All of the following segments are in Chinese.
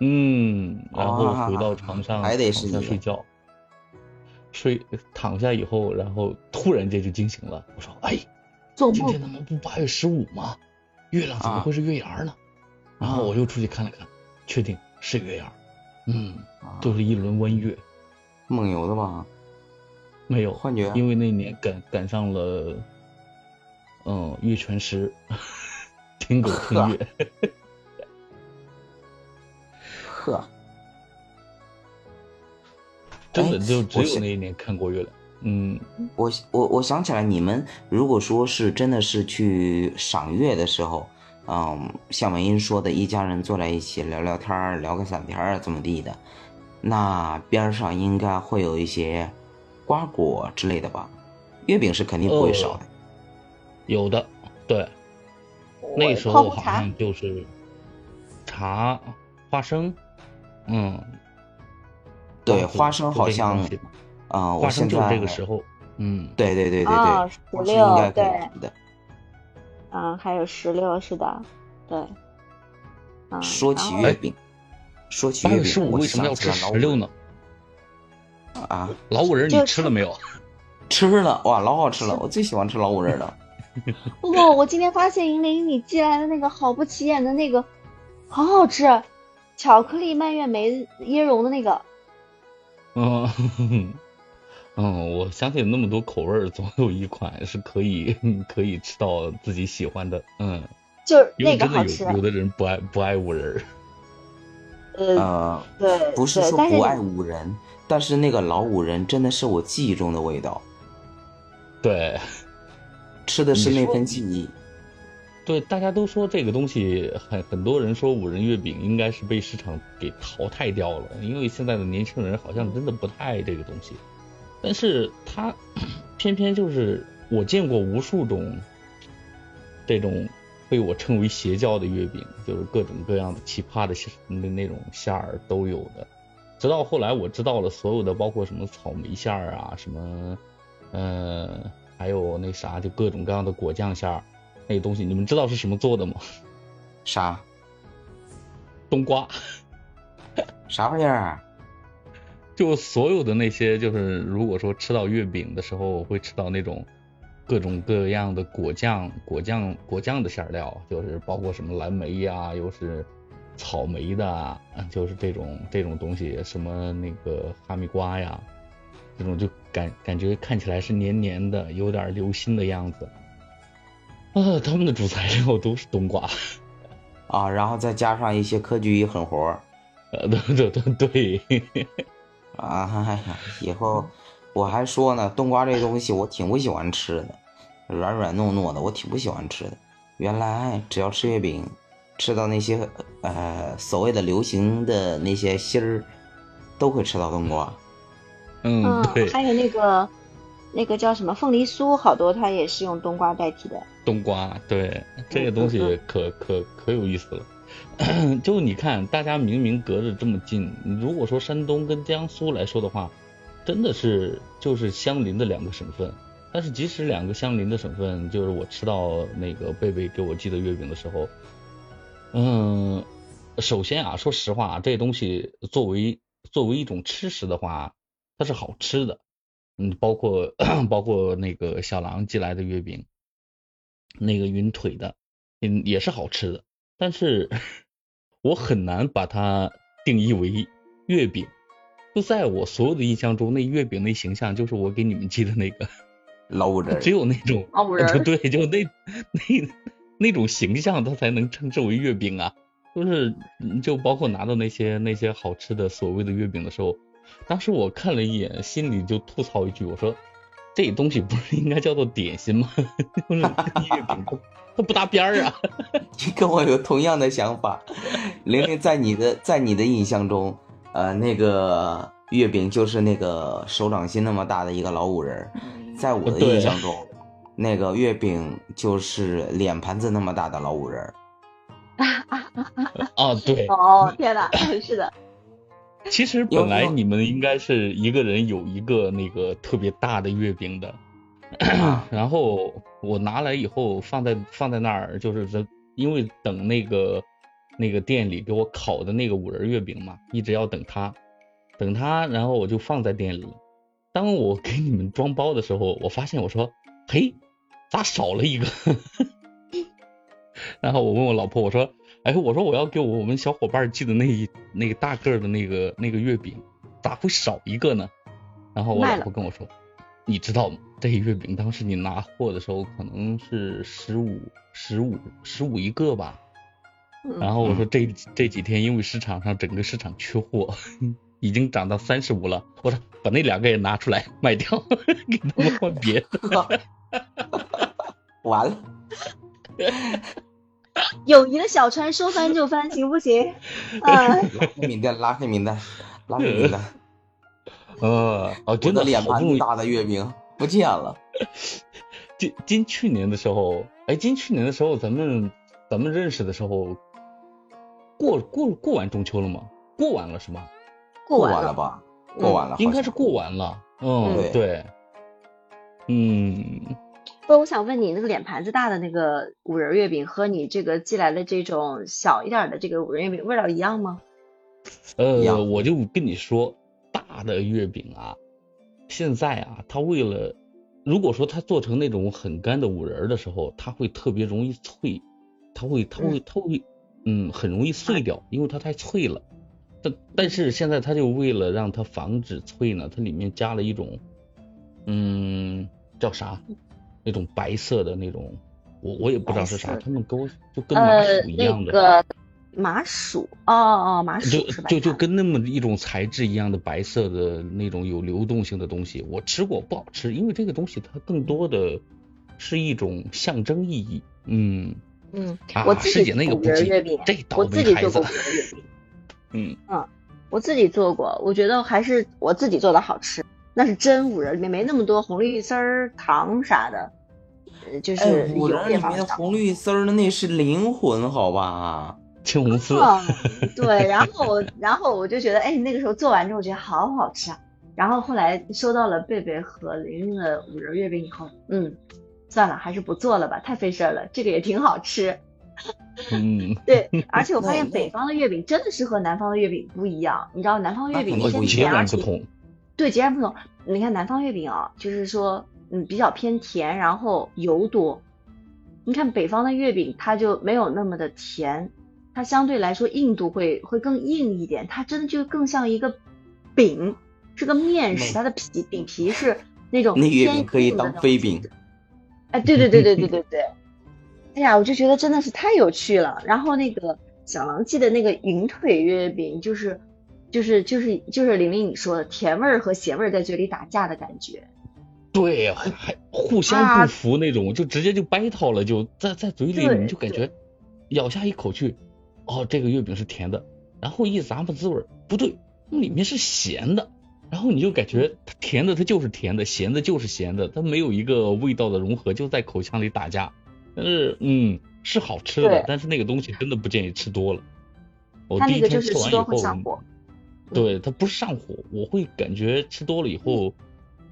嗯，然后回到床上还得是睡觉，睡躺下以后，然后突然间就惊醒了。我说：“哎，做梦今天他妈不八月十五吗？月亮怎么会是月牙呢？”然后我又出去看了看，确定是月牙。嗯，就是一轮弯月。梦游的吧？没有幻觉，因为那年赶赶上了，嗯，月全食，听狗听 月。呵，真的就只有那一年看过月亮。嗯，我我我想起来，你们如果说是真的是去赏月的时候，嗯，像文英说的，一家人坐在一起聊聊天聊个散片儿怎么地的，那边上应该会有一些瓜果之类的吧？月饼是肯定不会少的。有的，对，那时候好像就是茶、花生，嗯，对，花生好像。啊，我现在这个时候，嗯，对对对对对，石榴对的，嗯，还有石榴是的，对。说起月饼，说起月饼，我为什么要吃石榴呢？啊，老五仁你吃了没有？吃了，哇，老好吃了，我最喜欢吃老五仁了。不不，我今天发现银铃你寄来的那个好不起眼的那个，好好吃，巧克力蔓越莓椰蓉的那个。嗯。嗯，我相信那么多口味，总有一款是可以 可以吃到自己喜欢的。嗯，就是那个好吃。有的人不爱不爱五仁。呃，对，不是说不爱五仁，但是那个老五仁真的是我记忆中的味道。对，吃的是那份记忆。对，大家都说这个东西，很很多人说五仁月饼应该是被市场给淘汰掉了，因为现在的年轻人好像真的不太爱这个东西。但是它 偏偏就是我见过无数种这种被我称为邪教的月饼，就是各种各样的奇葩的那那种馅儿都有的。直到后来我知道了所有的，包括什么草莓馅儿啊，什么呃，还有那啥，就各种各样的果酱馅儿，那个东西你们知道是什么做的吗？啥？冬瓜？啥玩意儿？就所有的那些，就是如果说吃到月饼的时候，会吃到那种各种各样的果酱、果酱、果酱的馅料，就是包括什么蓝莓呀，又是草莓的，就是这种这种东西，什么那个哈密瓜呀，这种就感感觉看起来是黏黏的，有点流心的样子。啊，他们的主材料都是冬瓜 啊，然后再加上一些科技狠活呃，对对对对。啊哈哈！以后我还说呢，冬瓜这东西我挺不喜欢吃的，软软糯糯的，我挺不喜欢吃的。原来只要吃月饼，吃到那些呃所谓的流行的那些芯儿，都会吃到冬瓜。嗯，对。还有那个那个叫什么凤梨酥，好多它也是用冬瓜代替的。冬瓜，对，这个东西可可可有意思了。就你看，大家明明隔着这么近，如果说山东跟江苏来说的话，真的是就是相邻的两个省份。但是即使两个相邻的省份，就是我吃到那个贝贝给我寄的月饼的时候，嗯，首先啊，说实话，这东西作为作为一种吃食的话，它是好吃的。嗯，包括 包括那个小狼寄来的月饼，那个云腿的，嗯，也是好吃的。但是。我很难把它定义为月饼，就在我所有的印象中，那月饼那形象就是我给你们寄的那个 老五仁，只有那种老五仁，对，就那那那种形象，它才能称之为月饼啊。就是就包括拿到那些那些好吃的所谓的月饼的时候，当时我看了一眼，心里就吐槽一句，我说这东西不是应该叫做点心吗？就是月饼。它不搭边儿啊！你跟我有同样的想法。玲玲，在你的在你的印象中，呃，那个月饼就是那个手掌心那么大的一个老五人，在我的印象中，那个月饼就是脸盘子那么大的老五人。啊啊啊啊！哦，对。哦，天哪，是的。其实本来你们应该是一个人有一个那个特别大的月饼的。然后我拿来以后放在放在那儿，就是这，因为等那个那个店里给我烤的那个五仁月饼嘛，一直要等他，等他，然后我就放在店里。当我给你们装包的时候，我发现我说，嘿，咋少了一个？然后我问我老婆，我说，哎，我说我要给我们小伙伴寄的那一那个大个的那个那个月饼，咋会少一个呢？然后我老婆跟我说，你知道吗？这月饼当时你拿货的时候可能是十五十五十五一个吧。然后我说这这几天因为市场上整个市场缺货。已经涨到三十五了，我说把那两个也拿出来卖掉，给他们换别的。完了，友谊的小船说翻就翻，行不行？啊，拉黑名单，拉黑名单，拉黑名单。呃，哦，真的脸盘大的月饼不见了。今今去年的时候，哎，今去年的时候咱们咱们认识的时候，过过过完中秋了吗？过完了是吗？过完了吧？过完了，应该是过完了。嗯，对，嗯。不，我想问你，那个脸盘子大的那个五仁月饼和你这个寄来的这种小一点的这个五仁月饼味道一样吗？呃，我就跟你说，大的月饼啊，现在啊，它为了如果说它做成那种很干的五仁的时候，它会特别容易脆，它会，它会，它会，嗯，很容易碎掉，因为它太脆了。但但是现在它就为了让它防止脆呢，它里面加了一种，嗯，叫啥？那种白色的那种，我我也不知道是啥，他们给我就跟麻薯一样的。那个麻薯，哦哦，麻薯就就就跟那么一种材质一样的白色的那种有流动性的东西，我吃过不好吃，因为这个东西它更多的是一种象征意义。嗯嗯，我自己那个不月饼，这倒霉孩子。嗯嗯，我自己做过，我觉得还是我自己做的好吃。那是真五仁，里面没那么多红绿丝儿、糖啥的，呃，就是五仁里面的红绿丝儿的那是灵魂，好吧？青红丝。对，然后然后我就觉得，哎，那个时候做完之后，觉得好好吃啊。然后后来收到了贝贝和玲玲的五仁月饼以后，嗯，算了，还是不做了吧，太费事儿了。这个也挺好吃。嗯，对，而且我发现北方的月饼真的是和南方的月饼不一样。你知道南方月饼先截然不同，对，截然不同。你看南方月饼啊，就是说，嗯，比较偏甜，然后油多。你看北方的月饼，它就没有那么的甜，它相对来说硬度会会更硬一点，它真的就更像一个饼，是个面食，它的皮饼皮是那种那月饼可以当飞饼。哎，对对对对对对 对。哎呀，我就觉得真的是太有趣了。然后那个小狼记的那个云腿月饼，就是就是就是就是玲玲你说的甜味儿和咸味儿在嘴里打架的感觉。对，还还互相不服那种，就直接就 battle 了，就在在嘴里你就感觉咬下一口去，哦，这个月饼是甜的，然后一咂摸滋味，不对，里面是咸的，然后你就感觉它甜的它就是甜的，咸的就是咸的，它没有一个味道的融合，就在口腔里打架。但是，嗯，是好吃的，但是那个东西真的不建议吃多了。我第一天吃完以后，对它不是上火，我会感觉吃多了以后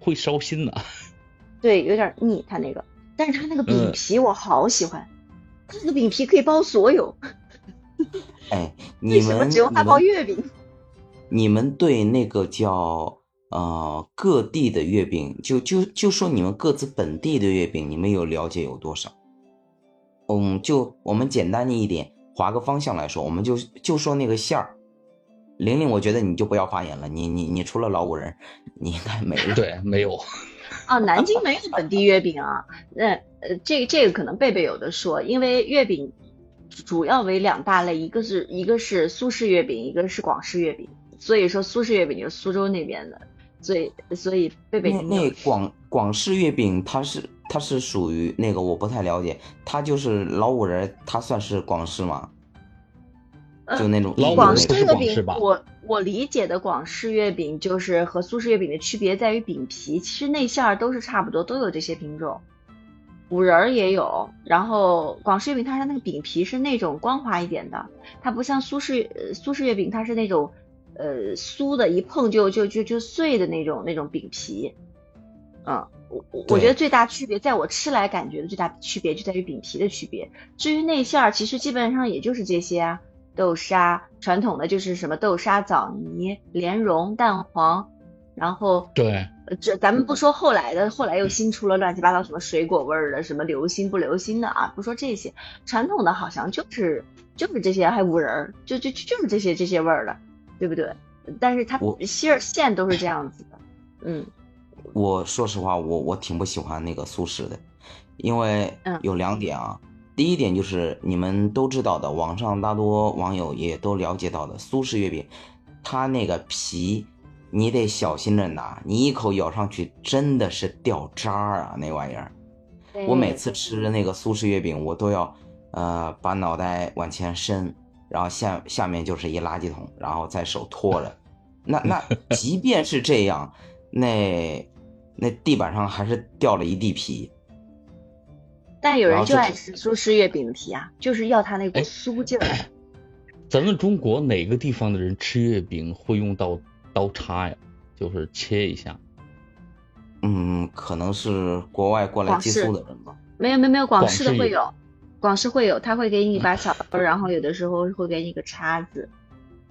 会烧心的。对，有点腻，它那个，但是它那个饼皮我好喜欢，它那个饼皮可以包所有。哎，你们只用它包月饼？你们对那个叫呃各地的月饼，就就就说你们各自本地的月饼，你们有了解有多少？嗯，就我们简单的一点，划个方向来说，我们就就说那个馅儿。玲玲，我觉得你就不要发言了，你你你除了老五人，你应该没了。对，没有。啊，南京没有本地月饼啊。那呃，这这个可能贝贝有的说，因为月饼主要为两大类，一个是一个是苏式月饼，一个是广式月饼。所以说苏式月饼就是苏州那边的，所以所以贝贝那广广式月饼它是。它是属于那个我不太了解，它就是老五仁，它算是广式吗？就那种广式月饼，我我理解的广式月饼就是和苏式月饼的区别在于饼皮，其实内馅儿都是差不多，都有这些品种。五仁儿也有，然后广式月饼它是那个饼皮是那种光滑一点的，它不像苏式苏式月饼，它是那种呃酥的，一碰就就就就碎的那种那种饼皮，嗯。我我觉得最大区别，在我吃来感觉的最大区别就在于饼皮的区别。至于内馅儿，其实基本上也就是这些啊，豆沙，传统的就是什么豆沙、枣泥、莲蓉、蛋黄，然后对，呃这咱们不说后来的，后来又新出了乱七八糟什么水果味儿的，什么流心不流心的啊，不说这些，传统的好像就是就是这些，还有五仁儿，就就就就是这些这些味儿的，对不对？但是它馅儿馅都是这样子的，嗯我说实话，我我挺不喜欢那个素食的，因为嗯有两点啊。第一点就是你们都知道的，网上大多网友也都了解到的，苏式月饼，它那个皮你得小心着拿，你一口咬上去真的是掉渣儿啊，那玩意儿。我每次吃那个苏式月饼，我都要呃把脑袋往前伸，然后下下面就是一垃圾桶，然后再手托着。那那即便是这样，那那地板上还是掉了一地皮。但有人就爱吃苏式月饼的皮啊，就是要它那股哎酥劲儿。咱们中国哪个地方的人吃月饼会用到刀叉呀？就是切一下。嗯，可能是国外过来寄宿的人吧。没有没有没有，广式的会有，广式会有，他会给你一把小刀，然后有的时候会给你个叉子，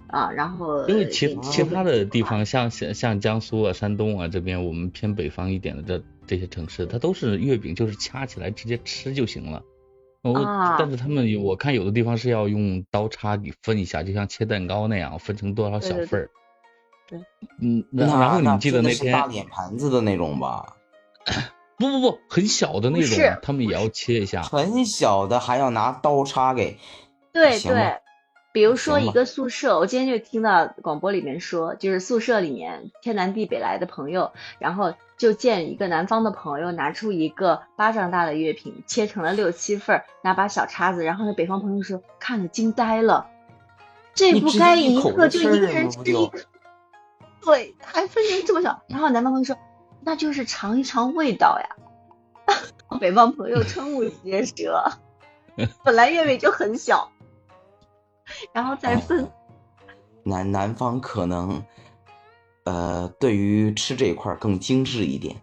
啊，然后因为其其他的地啊方，像像像江苏啊、山东啊这边，我们偏北方一点的这这些城市，它都是月饼，就是掐起来直接吃就行了。我、啊但是他们有我看有的地方是要用刀叉给分一下，就像切蛋糕那样，分成多少小份儿。对嗯，然后你记得那天大脸盘子的那种吧？不不不，很小的那种，他们也要切一下。很小的还要拿刀叉给。对行吧对，比如说一个宿舍，我今天就听到广播里面说，就是宿舍里面天南地北来的朋友，然后就见一个南方的朋友拿出一个巴掌大的月饼，切成了六七份儿，拿把小叉子，然后那北方朋友说看了惊呆了，这不该一个就一个人吃一个，对，还分成这么小，然后南方朋友说那就是尝一尝味道呀。北方朋友瞠目结舌，本来月饼就很小，然后再分。南南方可能，呃，对于吃这一块儿更精致一点。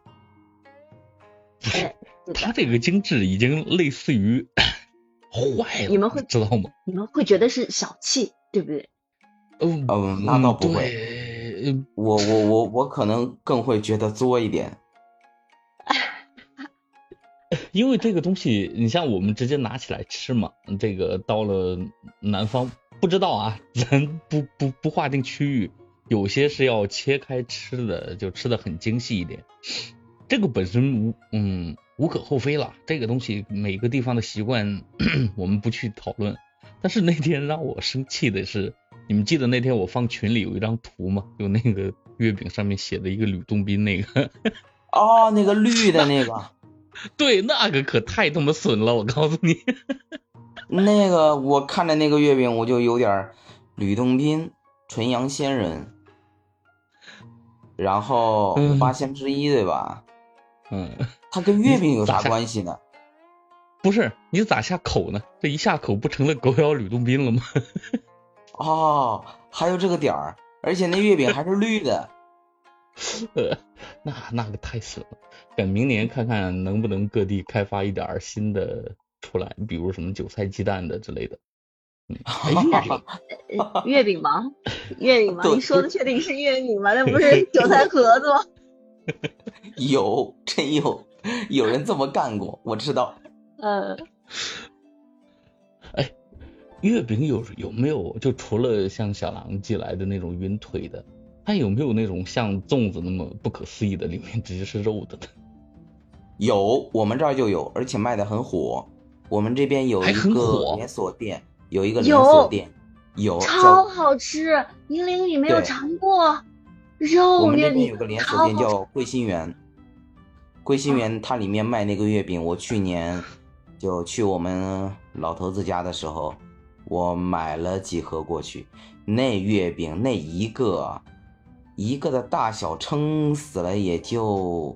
哎，是它的，这个精致已经类似于 坏了，你们会知道吗？你们会觉得是小气，对不对？嗯嗯，那倒不会。我我我我可能更会觉得作一点。因为这个东西，你像我们直接拿起来吃嘛，这个到了南方不知道啊，咱不不不划定区域，有些是要切开吃的，就吃的很精细一点。这个本身无嗯无可厚非了，这个东西每个地方的习惯 我们不去讨论。但是那天让我生气的是，你们记得那天我放群里有一张图吗？有那个月饼上面写的一个吕洞宾那个。哦，那个绿的那个，对，那个可太他妈损了，我告诉你。那个我看着那个月饼，我就有点儿吕洞宾、纯阳仙人，然后嗯八仙之一，对吧？嗯，它跟月饼有啥关系呢？不是，你咋下口呢？这一下口不成了狗咬吕洞宾了吗？哦，还有这个点儿，而且那月饼还是绿的。呃，那那个太损了。等明年看看能不能各地开发一点儿新的出来，比如什么韭菜鸡蛋的之类的。嗯，哎，月饼呃月饼吗？月饼吗？你说的确定是月饼吗？那不是韭菜盒子吗？有，真有，有人这么干过，我知道。呃，月饼有有没有就除了像小狼寄来的那种云腿的，它有没有那种像粽子那么不可思议的，里面 直接是肉的呢？有，我们这儿就有，而且卖的很火。我们这边有一个连锁店，有一个连锁店，有超好吃！银玲，你没有尝过肉月饼们这边有？个连锁店叫桂心园，桂心园它里面卖那个月饼，我去年就去我们老头子家的时候，我买了几盒过去。那月饼那一个，一个的大小撑死了也就，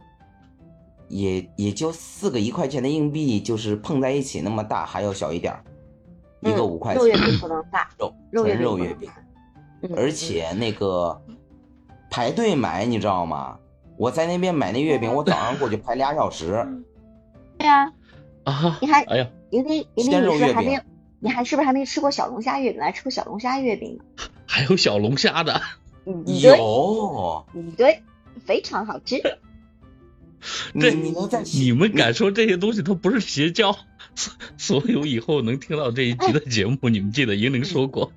也也就四个一块钱的硬币，就是碰在一起那么大，还要小一点儿，一个嗯五块钱。肉月饼不能大，肉肉月纯饼肉月饼。嗯而且那个排队买，你知道吗？我在那边买那月饼，我早上过去排俩小时。对呀，啊，你还哎呀，因为因为鲜肉你是还没有月饼你还是不是还没吃过小龙虾月饼？来吃过小龙虾月饼？还有小龙虾的。有，嗯对，非常好吃。你这你能在你们敢说这些东西它不是邪教？所 所有以后能听到这一集的节目，你们记得莹莹说过，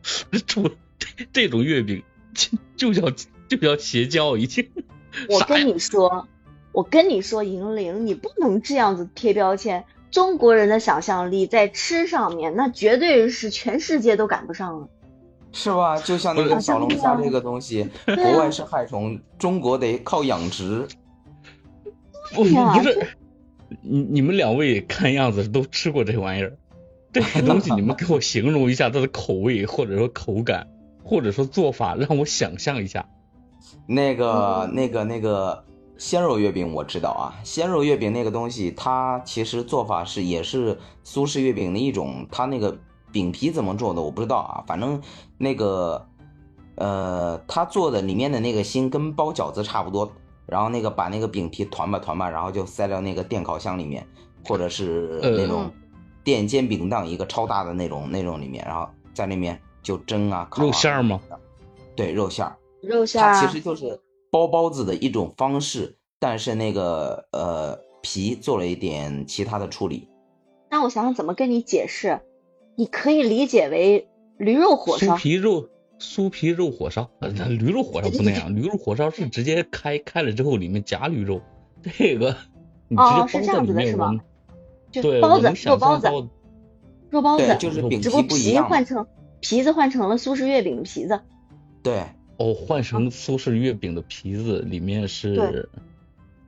出这这种月饼就就叫就叫邪教，已经。我跟你说，我跟你说，银铃，你不能这样子贴标签。中国人的想象力在吃上面，那绝对是全世界都赶不上了。是吧？就像那个小龙虾这个东西，国外是害虫，中国得靠养殖。不不是，你你们两位看样子都吃过这玩意儿，这个东西你们给我形容一下它的口味，或者说口感，或者说做法，让我想象一下。那个、那个、那个鲜肉月饼我知道啊，鲜肉月饼那个东西，它其实做法是也是苏式月饼的一种，它那个饼皮怎么做的我不知道啊，反正那个呃，他做的里面的那个心跟包饺子差不多，然后那个把那个饼皮团吧团吧，然后就塞到那个电烤箱里面，或者是呃那种电煎饼铛一个超大的那种那种里面，然后在那面就蒸啊烤啊。肉馅儿吗？对，肉馅儿。肉馅儿它其实就是包包子的一种方式，但是那个呃皮做了一点其他的处理。那我想想怎么跟你解释，你可以理解为驴肉火烧酥烧。皮肉酥皮肉火烧，呃驴肉火烧不那样，驴肉火烧是直接开开了之后里面夹驴肉，这个你直哦是这接包在里面，样子的是吗就包子肉包子肉包子，，就是皮皮不一样嘛。换成皮子换成了苏式月饼皮子。对，哦，换成苏式月饼的皮子里面是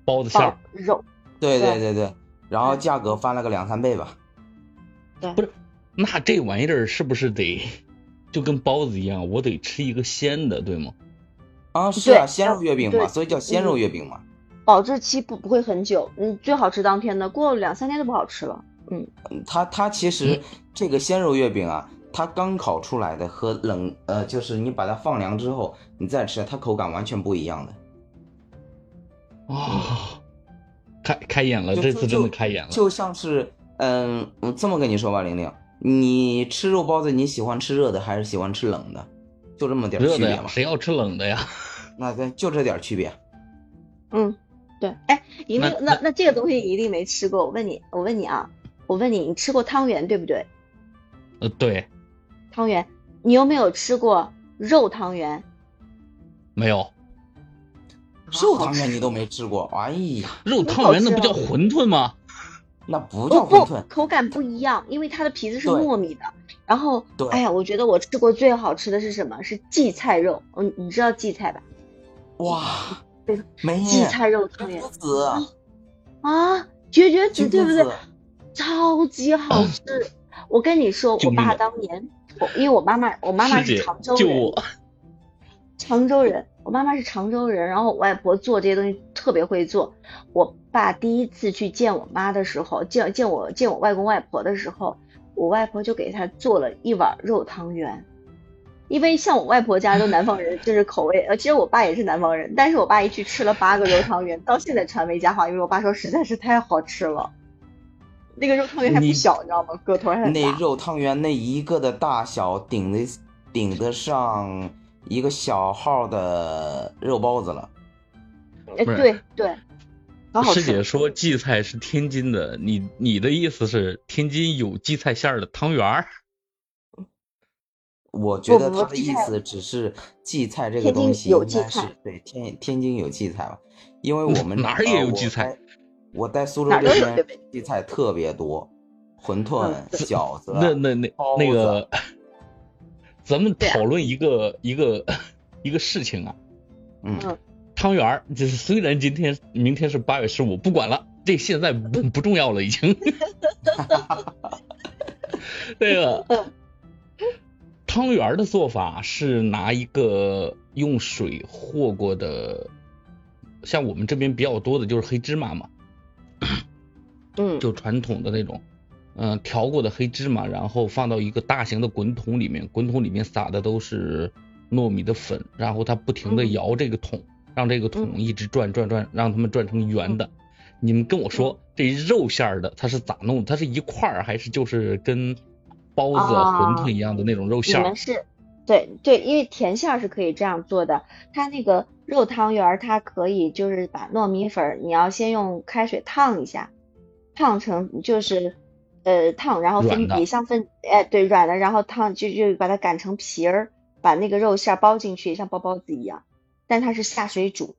包子馅儿，肉，对对对对对，然后价格翻了个两三倍吧。对不是？那这玩意儿是不是得就跟包子一样，我得吃一个鲜的，对吗？啊，是啊，鲜肉月饼嘛，所以叫鲜肉月饼嘛。保质期不不会很久，嗯，最好吃当天的，过了两三天就不好吃了。嗯，嗯它它其实这个鲜肉月饼啊，它刚烤出来的和冷呃，就是你把它放凉之后，你再吃，它口感完全不一样的。哦，开开眼了，这次真的开眼了。就像是，嗯，我这么跟你说吧，玲玲，你吃肉包子，你喜欢吃热的还是喜欢吃冷的？就这么点儿热的呀，区别嘛。谁要吃冷的呀？那对，就这点儿区别。嗯，对，哎，你那那那那这个东西你一定没吃过。我问你，我问你啊，我问你，你吃过汤圆对不对？呃，对，汤圆，你有没有吃过肉汤圆？没有肉汤圆你都没吃过，哎呀，肉汤圆，那不叫馄饨吗？那不不不叫馄饨，，口感不一样，因为它的皮子是糯米的。然后，哎呀，我觉得我吃过最好吃的是什么？是荠菜肉。嗯，你知道荠菜吧？哇对，没荠菜肉汤圆鸽子，啊，绝绝子对不对超级好吃。我跟你说，我爸当年，我因为我妈妈，我妈妈是常州人，常州人，我妈妈是常州人，然后我外婆做这些东西特别会做。我爸第一次去见我妈的时候，见见我见我外公外婆的时候，我外婆就给他做了一碗肉汤圆。因为像我外婆家都南方人，就是口味，呃，其实我爸也是南方人，但是我爸一去吃了八个肉汤圆，到现在传为佳话，因为我爸说实在是太好吃了。那个肉汤圆还不小，你知道吗？个头还很大。那肉汤圆那一个的大小顶得顶得上一个小号的肉包子了。哎，对对师姐。说荠菜是天津的，你你的意思是天津有荠菜馅儿的汤圆儿？我觉得他的意思只是荠菜这个东西有应该是荠菜对天天津有荠菜吧，因为我们 哪儿也有呃荠菜。我在我在苏州这边荠菜特别多，馄饨、嗯饺子，那那那那个，咱们讨论一个一个 一个事情啊，嗯嗯汤圆儿就是虽然今天明天是八月十五，不管了，这现在不不重要了，已经。那个嗯汤圆儿的做法是拿一个用水和过的，像我们这边比较多的就是黑芝麻嘛，嗯，就传统的那种，嗯、调过的黑芝麻，然后放到一个大型的滚筒里面，滚筒里面撒的都是糯米的粉，然后它不停的嗯。摇这个桶，让这个桶一直转转转，让它们转成圆的。你们跟我说这肉馅儿的它是咋弄？它是一块儿还是就是跟包子、哦馄饨一样的那种肉馅儿。们是，对对，因为甜馅儿是可以这样做的。它那个肉汤圆儿，它可以就是把糯米粉儿，你要先用开水烫一下，烫成就是呃烫，然后分软的也像分哎对软的，然后烫就就把它擀成皮儿，把那个肉馅儿包进去，像包包子一样，但它是下水煮，